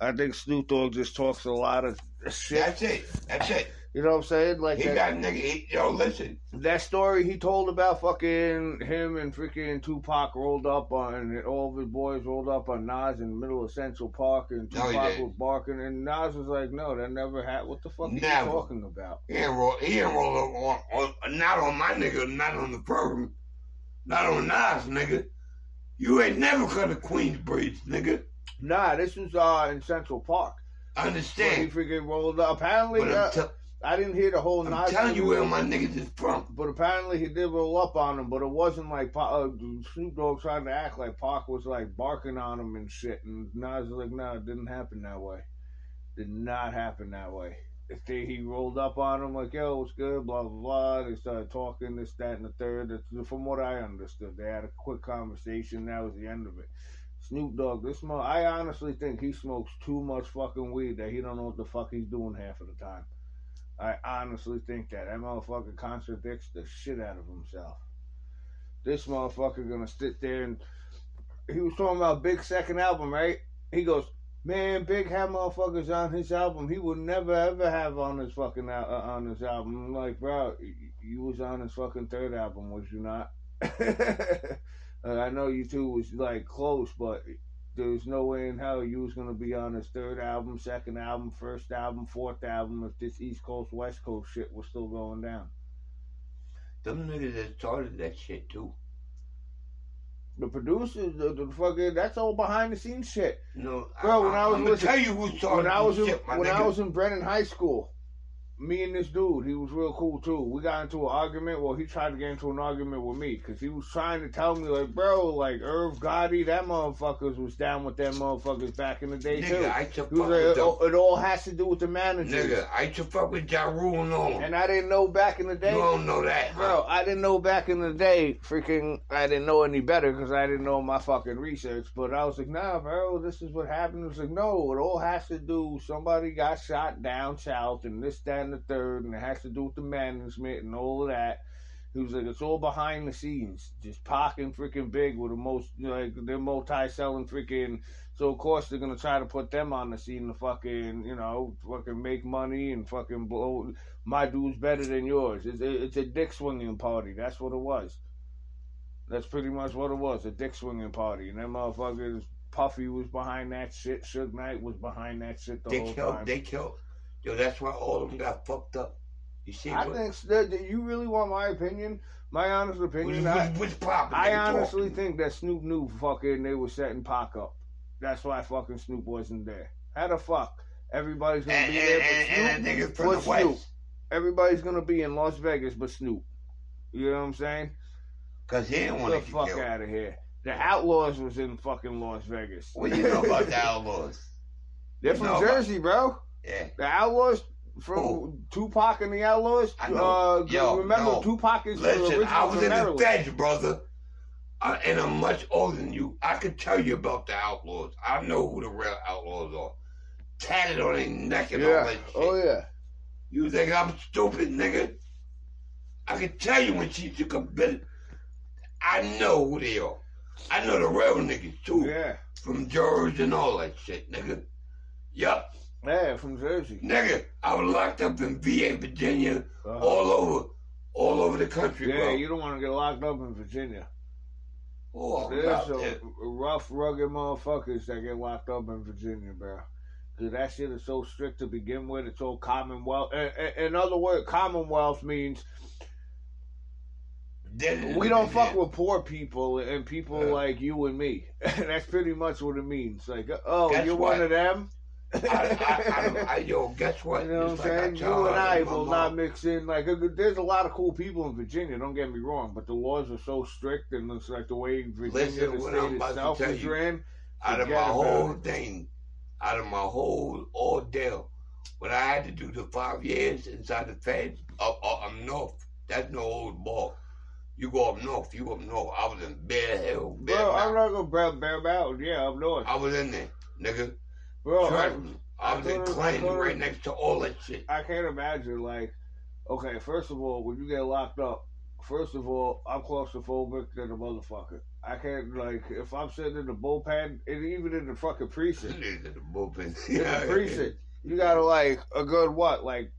I think Snoop Dogg just talks a lot of shit. That's it. That's it. You know what I'm saying? Like He that, got nigga. He, yo, listen. that story he told about fucking him and freaking Tupac rolled up on and all of his boys rolled up on Nas in the middle of Central Park and Tupac didn't. was barking and Nas was like, No, that never happened. What the fuck are you talking about? He ain't roll. He ain't roll on, on, on. Not on my nigga. Not on the program. Not on Nas, nigga. You ain't never cut a Queensbridge, nigga. Nah, this was uh in Central Park. I Where he freaking rolled up. Apparently, uh, tell- I didn't hear the whole I'm telling you where my niggas is from. But apparently he did roll up on him, but it wasn't like uh, Snoop Dogg trying to act like Pac was like barking on him and shit. And Nas was like, no, it didn't happen that way. Did not happen that way. If they, he rolled up on him like, yo, what's good, blah, blah, blah. They started talking, this, that, and the third. From what I understood, they had a quick conversation. That was the end of it. Snoop Dogg, this mo- I honestly think he smokes too much fucking weed that he don't know what the fuck he's doing half of the time. I honestly think that that motherfucker contradicts the shit out of himself. This motherfucker gonna sit there and he was talking about Big second album, right? He goes, "Man, Big had motherfuckers on his album. He would never ever have on his fucking uh, on his album." I'm like, bro, you was on his fucking third album, was you not? Uh, I know you two was like close, but there's no way in hell you was gonna be on his third album, second album, first album, fourth album if this East Coast West Coast shit was still going down. Them niggas that started that shit too. The producers, the, the fucking, that's all behind the scenes shit. No, Bro, when I was am gonna listen- tell you who started When I was in, shit, when nigga. I was in Brennan High School, me and this dude, he was real cool too. We got into an argument. Well, he tried to get into an argument with me because he was trying to tell me like, bro, like Irv Gotti, that motherfuckers was down with them motherfuckers back in the day too. nigga, I used to He was fuck like, with it, all- it all has to do with the manager. Nigga, I used to fuck with Ja Rule and all. And I didn't know back in the day. you don't know that, huh? Bro, I didn't know back in the day, freaking, I didn't know any better because I didn't know my fucking research. But I was like, nah, bro, this is what happened. It was like, no, it all has to do, somebody got shot down south and this, that, and the third, and it has to do with the management and all of that. He was like, it's all behind the scenes. Just and freaking Big with the most, you know, like, they're multi selling freaking. So, of course, they're going to try to put them on the scene to fucking, you know, fucking make money and fucking blow my dude's better than yours. It's, it's a dick swinging party. That's what it was. That's pretty much what it was. A dick swinging party. And them motherfuckers, Puffy was behind that shit. Suge Knight was behind that shit the They whole killed. time. They killed. Yo, that's why all of them got fucked up. You see I what? think that, you really want my opinion. My honest opinion. which, I, which? I honestly talking? think that Snoop knew fucking they were setting Pac up. That's why fucking Snoop wasn't there. How the fuck? Everybody's gonna And, be there, and, but Snoop. and from the West. Snoop? Everybody's gonna be in Las Vegas, but Snoop. You know what I'm saying? Cause he didn't want to get fuck killed. out of here. The Outlaws was in fucking Las Vegas. What do you know about the Outlaws? They're You from know about- Jersey, bro. Yeah. The Outlaws from Who? Tupac and the Outlaws. I know. Uh, Yo, remember no. Tupac is Listen, I was in the Maryland. brother. I, and I'm much older than you. I could tell you about the outlaws. I know who the real outlaws are. Tatted on their neck and all Yeah. that shit. Oh yeah. You think I'm stupid, nigga? I can tell you when she took a bit. I know who they are. I know the real niggas too. Yeah. From Jersey and all that shit, nigga. Yup. Yeah, from Jersey. Nigga, I was locked up in VA, Virginia, Uh, all over, all over the country, yeah, bro. you don't want to get locked up in Virginia. oh, There's some there. rough, rugged motherfuckers that get locked up in Virginia, bro. Cause that shit is so strict to begin with. It's all Commonwealth. In, other words, Commonwealth means we don't fuck with poor people and people Yeah. like you and me. That's pretty much what it means. Like, oh, you're what? one of them. I, I, I, don't- I, yo, guess what? you know what I'm Just like saying? You and I will not mix in. Like, there's a lot of cool people in Virginia. Don't get me wrong, but the laws are so strict, and it's like the way Virginia, Listen, the state itself, is you. ran. out of my whole it. thing, out of my whole ordeal, what I had to do the five years inside the Fed up, up, up north, that's no old ball. You go up north, you up north. I was in Bare Hill, Bear Bro, I'm not gonna bear, bear mountain. Yeah, up north. I was in there, nigga. Bro, Trust I, me. I was in could've- Clinton, could've- right next to all that shit. I can't imagine. Like, okay, first of all, when you get locked up first of all, I'm claustrophobic than a motherfucker. I can't like if I'm sitting in the bullpen and even in the fucking precinct. in the bullpen. in the precinct, you gotta like a good what, like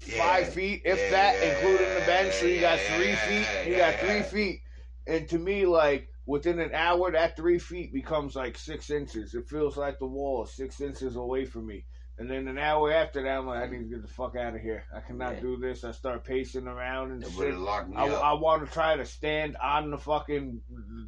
five feet, if Yeah, that, yeah, including the bench. So you got three yeah, feet. You yeah, got three yeah. feet, and to me, like within an hour, that three feet becomes like six inches. It feels like the wall is six inches away from me. And then an hour after that, I'm like, I need to get the fuck out of here. I cannot Yeah. do this. I start pacing around and It shit. would have locked me I. I want to try to stand on the fucking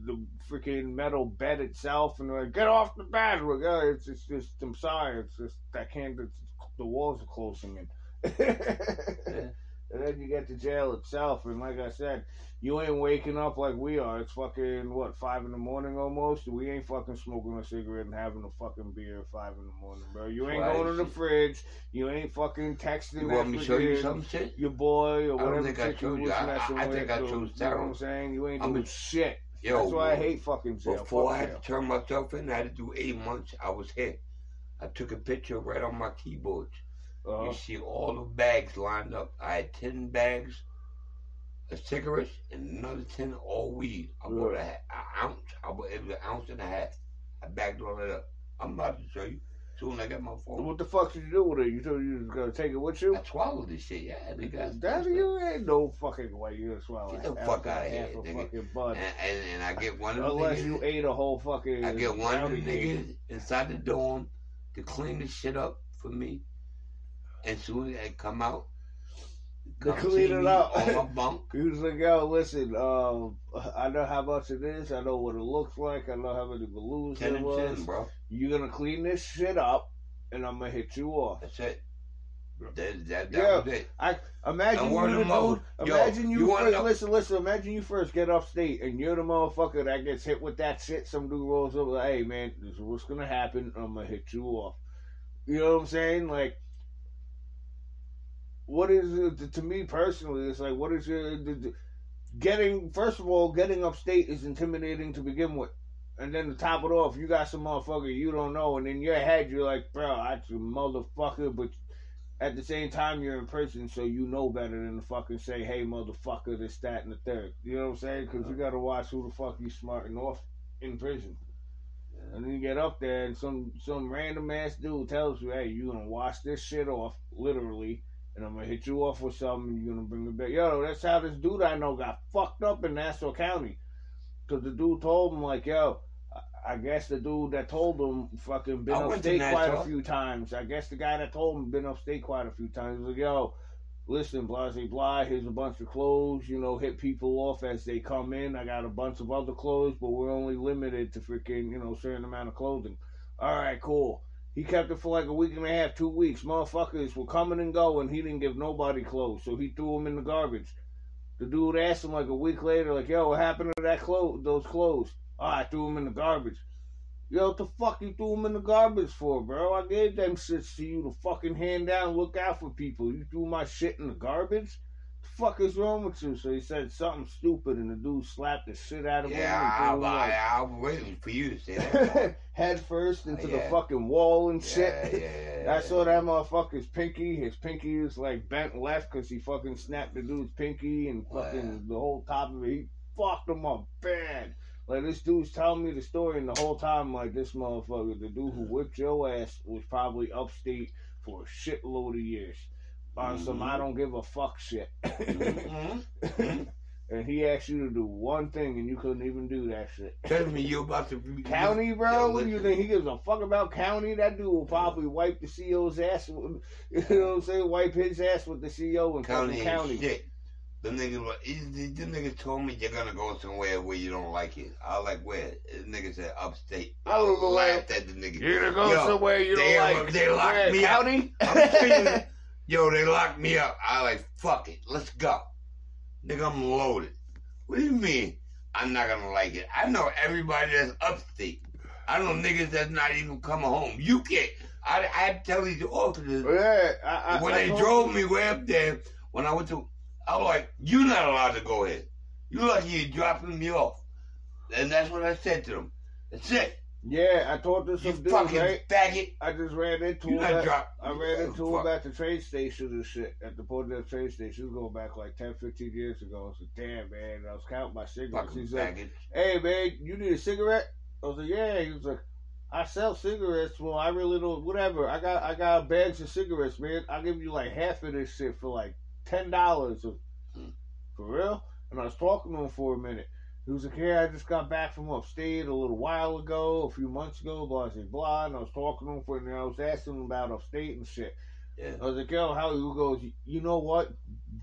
the freaking metal bed itself and like get off the bed. Like, oh, it's, it's just I'm sorry, it's just I can't. It's, the walls are closing in. And then you get to jail itself, and like I said, you ain't waking up like we are. It's fucking what five in the morning almost. We ain't fucking smoking a cigarette and having a fucking beer at five in the morning, bro. You ain't Right. going to the fridge. You ain't fucking texting. You want me to show you some shit? your boy or I whatever think I chick you showed you. was I- I- I think with, I chose You know what I'm saying? You ain't I'm doing a- shit. Yo, That's why I hate fucking jail. Before I Fuck had to turn myself in, I had to do eight months. I was here. I took a picture right on my keyboard. Uh-huh. You see all the bags lined up. I had ten bags of cigarettes and another ten all weed. I bought a, an ounce. I bought it was an ounce and a half. I bagged all that up. I'm about to show you. Soon I got my phone. What the fuck did you do with it? You told you was gonna take it with you? I swallowed this shit. Yeah, nigga. That you ain't no fucking way you swallow Get the half fuck out of here, nigga. fucking bud. And, and, and I get one of them Unless niggas. you ate a whole fucking. I get one of them niggas inside the dorm to clean the shit up for me. And soon as I come out, come clean it up. on my bunk. He was like, yo, listen, um, I know how much it is. I know what it looks like. I know how many balloons Ten there was. ten, bro. You're gonna clean this shit up, and I'm gonna hit you off. That's it. That, that, that Yeah. it. Imagine you the dude. Yo, Imagine you, first. Listen, listen. Imagine you first get upstate, and you're the motherfucker that gets hit with that shit. Some dude rolls up, like, "Hey, man, this is what's gonna happen. I'm gonna hit you off." You know what I'm saying? Like, what is it to me personally? It's like, what is your getting? First of all, getting upstate is intimidating to begin with. And then to top it off, you got some motherfucker you don't know, and in your head you're like, bro, that's a motherfucker, but at the same time you're in prison, so you know better than to fucking say, hey, motherfucker, this, that, and the third. You know what I'm saying? Because you got to watch who the fuck you smarting off in prison. And then you get up there, and some some random ass dude tells you, hey, you gonna wash this shit off, literally, and I'm gonna hit you off with something, and you're gonna bring it back. Yo, that's how this dude I know got fucked up in Nassau County. Because the dude told him, like, yo, I- guess the dude that told him fucking been I upstate quite a few times. I guess the guy that told him been upstate quite a few times. He was like, yo, listen, blah, blah, blah, here's a bunch of clothes, you know, hit people off as they come in. I got a bunch of other clothes, but we're only limited to freaking, you know, certain amount of clothing. All right, cool. He kept it for like a week and a half, two weeks. Motherfuckers were coming and going. He didn't give nobody clothes, so he threw them in the garbage. The dude asked him like a week later, like, "Yo, what happened to that clothes? Those clothes?" Oh, I threw them in the garbage. Yo, what the fuck you threw them in the garbage for, bro? I gave them shits to you to fucking hand down, and look out for people. You threw my shit in the garbage? Fuck is wrong with you? So he said something stupid, and the dude slapped the shit out of him. Yeah, I, I, I, was waiting for you to say that. head first into the fucking wall and yeah, shit. yeah, yeah, I saw that motherfucker's pinky. His pinky was like bent left because he fucking snapped the dude's pinky and fucking the whole top of it. He fucked him up bad. Like this dude's telling me the story, and the whole time, like this motherfucker, the dude who whipped your ass was probably upstate for a shitload of years on some Mhm. I don't give a fuck shit. Mhm. Mhm. and he asked you to do one thing, and you couldn't even do that shit. Tell me you about to County, bro? Yo, what do you think? He gives a fuck about county? That dude will probably wipe the CEO's ass. With, you know what I'm saying? Wipe his ass with the CEO in County county. shit. The niggas, the niggas told me you're gonna go somewhere where you don't like it. I was like, where? The nigga said upstate. I don't know where- laughed at the nigga. You're gonna go Yo, somewhere you they- don't like. they locked me county? I'm saying, yo, they locked me up. I like, fuck it, let's go. Nigga, I'm loaded. What do you mean? I'm not gonna like it. I know everybody that's upstate. I know niggas that's not even coming home. You can't. I, I tell these officers yeah, I, I, when I they drove me way up there, when I went to, I was like, "You're not allowed to go in. You lucky you're dropping me off." And that's what I said to them. That's it. Yeah, I talked to some dude, fucking right? faggot. I just ran into You him. At, drop. I ran into him at the train station and shit. At the Port Dev train station. This was going back like 10, 15 years ago. I was like, damn, man. I was counting my cigarettes. Fucking He's like, faggot. hey, man, you need a cigarette? I was like, yeah. He was like, I sell cigarettes. Well, I really don't. Whatever. I got I got bags of cigarettes, man. I'll give you like half of this shit for like ten dollars. For real? And I was talking to him for a minute. He was like, yeah, I just got back from upstate a little while ago, a few months ago, blah, blah, blah. And I was talking to him for, and I was asking him about upstate and shit. Yeah. I was like, yo, how he goes, you know what?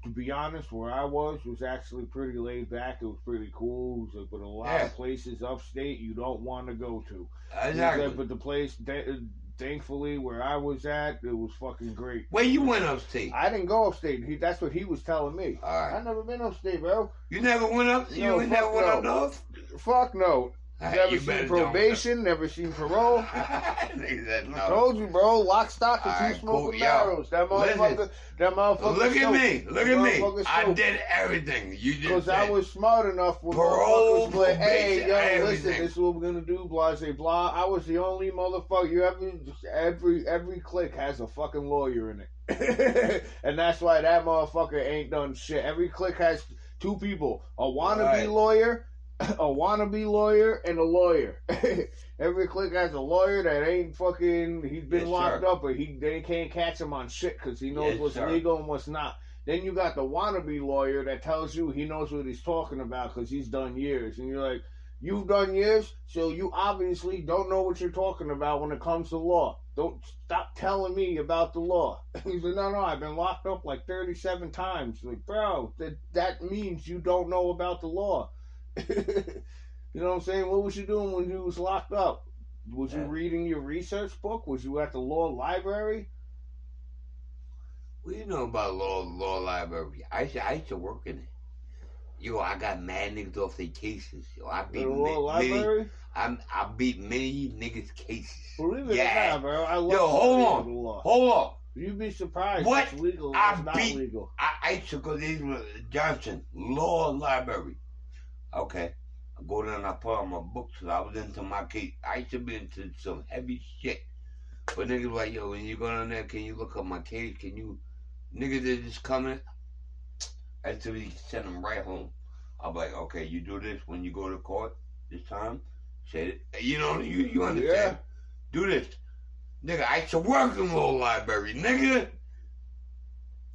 To be honest, where I was was actually pretty laid back. It was pretty cool. Was like, but a lot Yeah. of places upstate you don't want to go to. Was like, Exactly. but the place, th- thankfully, where I was at, it was fucking great. Where you went upstate? I didn't go upstate. He, that's what he was telling me. All I right. never been upstate, bro. You never went up. You No, ain't never fuck went no. up north. Fuck no. Right, Never you seen probation. Never seen parole. Said I told you, bro. Lock, stock, and two Alright, smoking. Barrels. That listen. motherfucker. That motherfucker. Look at me. Look at me. I did everything. You just Because I was smart enough when Parole, were hey, yo, listen, this is what we're gonna do, blah, say, blah. I was the only motherfucker. You ever, every every clique has a fucking lawyer in it, and that's why that motherfucker ain't done shit. Every clique has two people: a wannabe Right. lawyer, a wannabe lawyer, and a lawyer. every clique has a lawyer that ain't fucking. He's been Yes, locked sir. up, but he they can't catch him on shit because he knows Yes, what's sir. legal and what's not. Then you got the wannabe lawyer that tells you he knows what he's talking about because he's done years, and you're like, you've done years, so you obviously don't know what you're talking about when it comes to law. Don't stop telling me about the law. He's like, no, no, I've been locked up like 37 times. Like, bro, that that means you don't know about the law. you know what I'm saying? What was you doing when you was locked up? Was you reading your research book? Was you at the law library? What do you know about law law library? I used, to, I used to work in it. Yo, I got mad niggas off their cases. Yo, I The beat law ma- many. library? I'm I beat many niggas cases. Believe it Yeah. or not, bro. I love Yo, hold on. law. Hold on. You'd be surprised. What? It's legal. I It's not beat- legal. I, I used to go to Israel uh, Johnson Law Library. Okay. I go down and I put on my books. I was into my case. I used to be into some heavy shit. But niggas like, yo, when you go down there, can you look up my case? Can you niggas that just coming? To be send them right home. I'm like, okay, you do this when you go to court this time. Say it. You know, you you understand. Yeah. Do this. Nigga, I used to work in law library, nigga.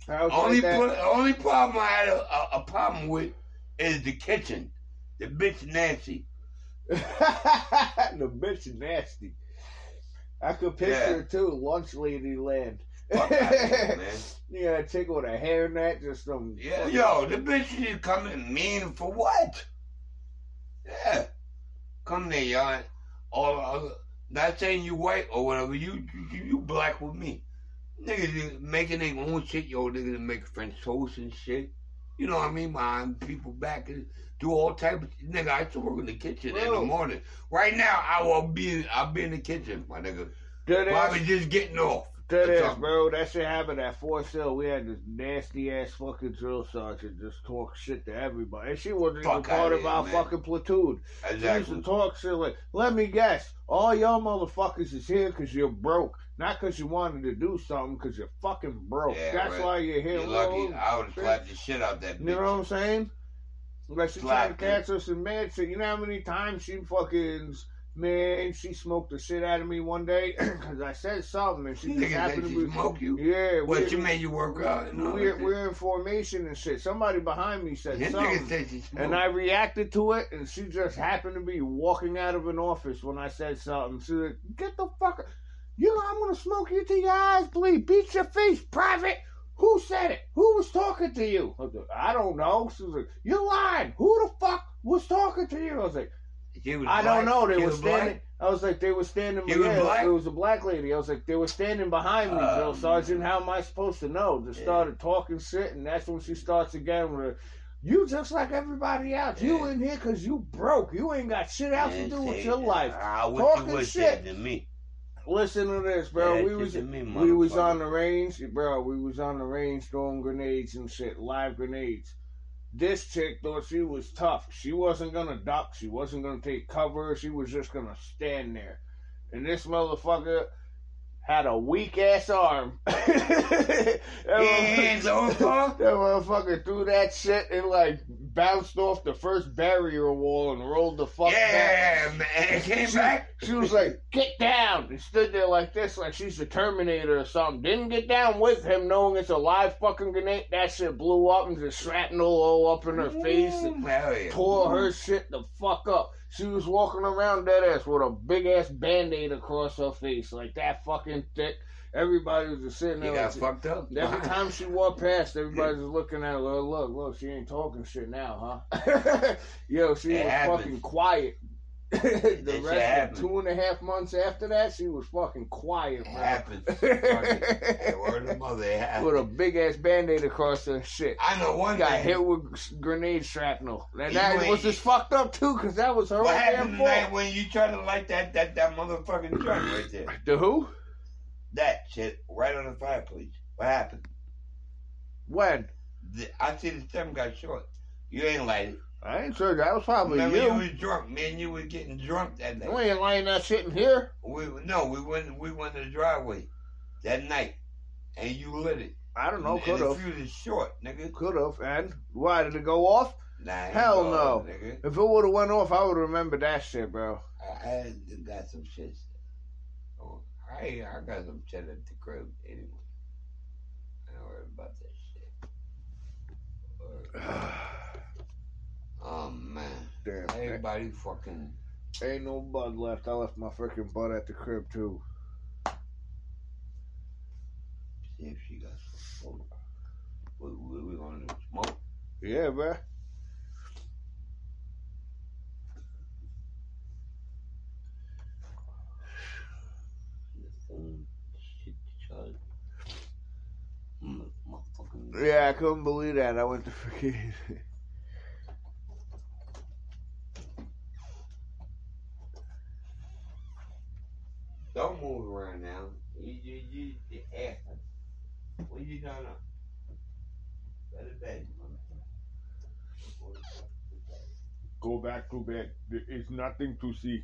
Only like pro- only problem I had a, a, a problem with is the kitchen. The bitch Nancy. the bitch nasty. I could picture Yeah. it too. Lunch lady land. Fuck here, man. yeah, a chick with a hairnet, just some. Yeah, yo, the bitch is coming mean for what? Yeah, come there, y'all. All not saying you white or whatever. You you, you black with me. Niggas is making their own shit. Yo, niggas make French toast and shit. You know what I mean? Behind people back and do all type of nigga. I used to work in the kitchen in the morning. Right now, I will be I'll be in the kitchen, my nigga. Dead ass, just getting off. dead ass, something. bro. That shit happened at Fort Sill. We had this nasty ass fucking drill sergeant just talk shit to everybody. And she wasn't even part of our man. fucking platoon. She used Exactly. to talk shit like, let me guess, all y'all motherfuckers is here because you're broke. Not because you wanted to do something, because you're fucking broke. Yeah, That's right. why you're here. You're lucky. I would have slapped the shit out that bitch. You know what I'm saying? Like she tried to catch us in mad shit. You know how many times she fucking man, she smoked the shit out of me one day because I said something and she just said happened to be. smoke you. Yeah, What you made you work out? We're, we're in formation and shit. Somebody behind me said nigga something. said. And I reacted to it, and she just happened to be walking out of an office when I said something. She like, "Get the fuck! Out- know, I'm gonna smoke you till your eyes bleed. Beat your face, private. Who said it? Who was talking to you? I, like, I don't know. She was like, you lying. Who the fuck was talking to you?" I was like, was "I don't know. They were was black? standing." I was like, "They were standing." Yeah, black? It was a black lady. I was like, "They were standing behind me, Oh, drill um, sergeant. How am I supposed to know?" Just Yeah. started talking shit, and that's when she starts again with. Her, you just like everybody else. You in here because you broke. You ain't got shit else to do with your that. life. Ah, I wish Talking shit. to me. Listen to this, bro. Yeah, we was me, we was on the range, bro. We was on the range throwing grenades and shit, live grenades. This chick thought she was tough. She wasn't gonna duck. She wasn't gonna take cover. She was just gonna stand there. And this motherfucker had a weak ass arm. that, Hands motherfucker, that motherfucker threw that shit and like bounced off the first barrier wall and rolled the fuck back. Yeah, man. It came She, back. she was like, "Get down!" and stood there like this, like she's the Terminator or something. Didn't get down with him, knowing it's a live fucking grenade. That shit blew up and just shrapnel all up in her face and Ooh, hell yeah. tore her shit the fuck up. She was walking around dead ass with a big ass band aid across her face, like that fucking thick. Everybody was just sitting there. got Like, fucked up. Every time she walked past, everybody was looking at her. Look, look, look, she ain't talking shit now, huh? Yo, she It was happens. fucking quiet. the shit rest of two and a half months after that, she was fucking quiet, It bro. happens. Word of mother, it happens. With a big ass band aid across her shit. I know one Got thing. hit with grenade shrapnel. And that ain't- was just fucked up too, because that was her What own happened damn fault. when you tried to light that that that motherfucking joint right there? The who? That shit right on the fireplace. What happened? When? The, I see the stem got short. You ain't light it. I ain't sure. That was probably Remember you you. was drunk. Me and you was getting drunk that night. You ain't lying that shit in here. We no, we went we went to the driveway that night, and you lit it. I don't know. Could the have. fuse is short, nigga. Could have. And why did it go off? Nah, Hell no. If it would have went off, I would remember that shit, bro. I, I got some shit. Oh, I got some shit at the crib anyway. I don't worry about that shit. Oh man, Damn. everybody fucking. Ain't no bud left. I left my freaking butt at the crib too. See if she got some smoke. What, what we gonna do? Smoke? Yeah, bro. The phone shit charge. Motherfucking. Yeah, I couldn't believe that. I went to freaking. Don't move around now. You, you, you, you ass. What you doing up? Go to bed. Go back to bed. There is nothing to see.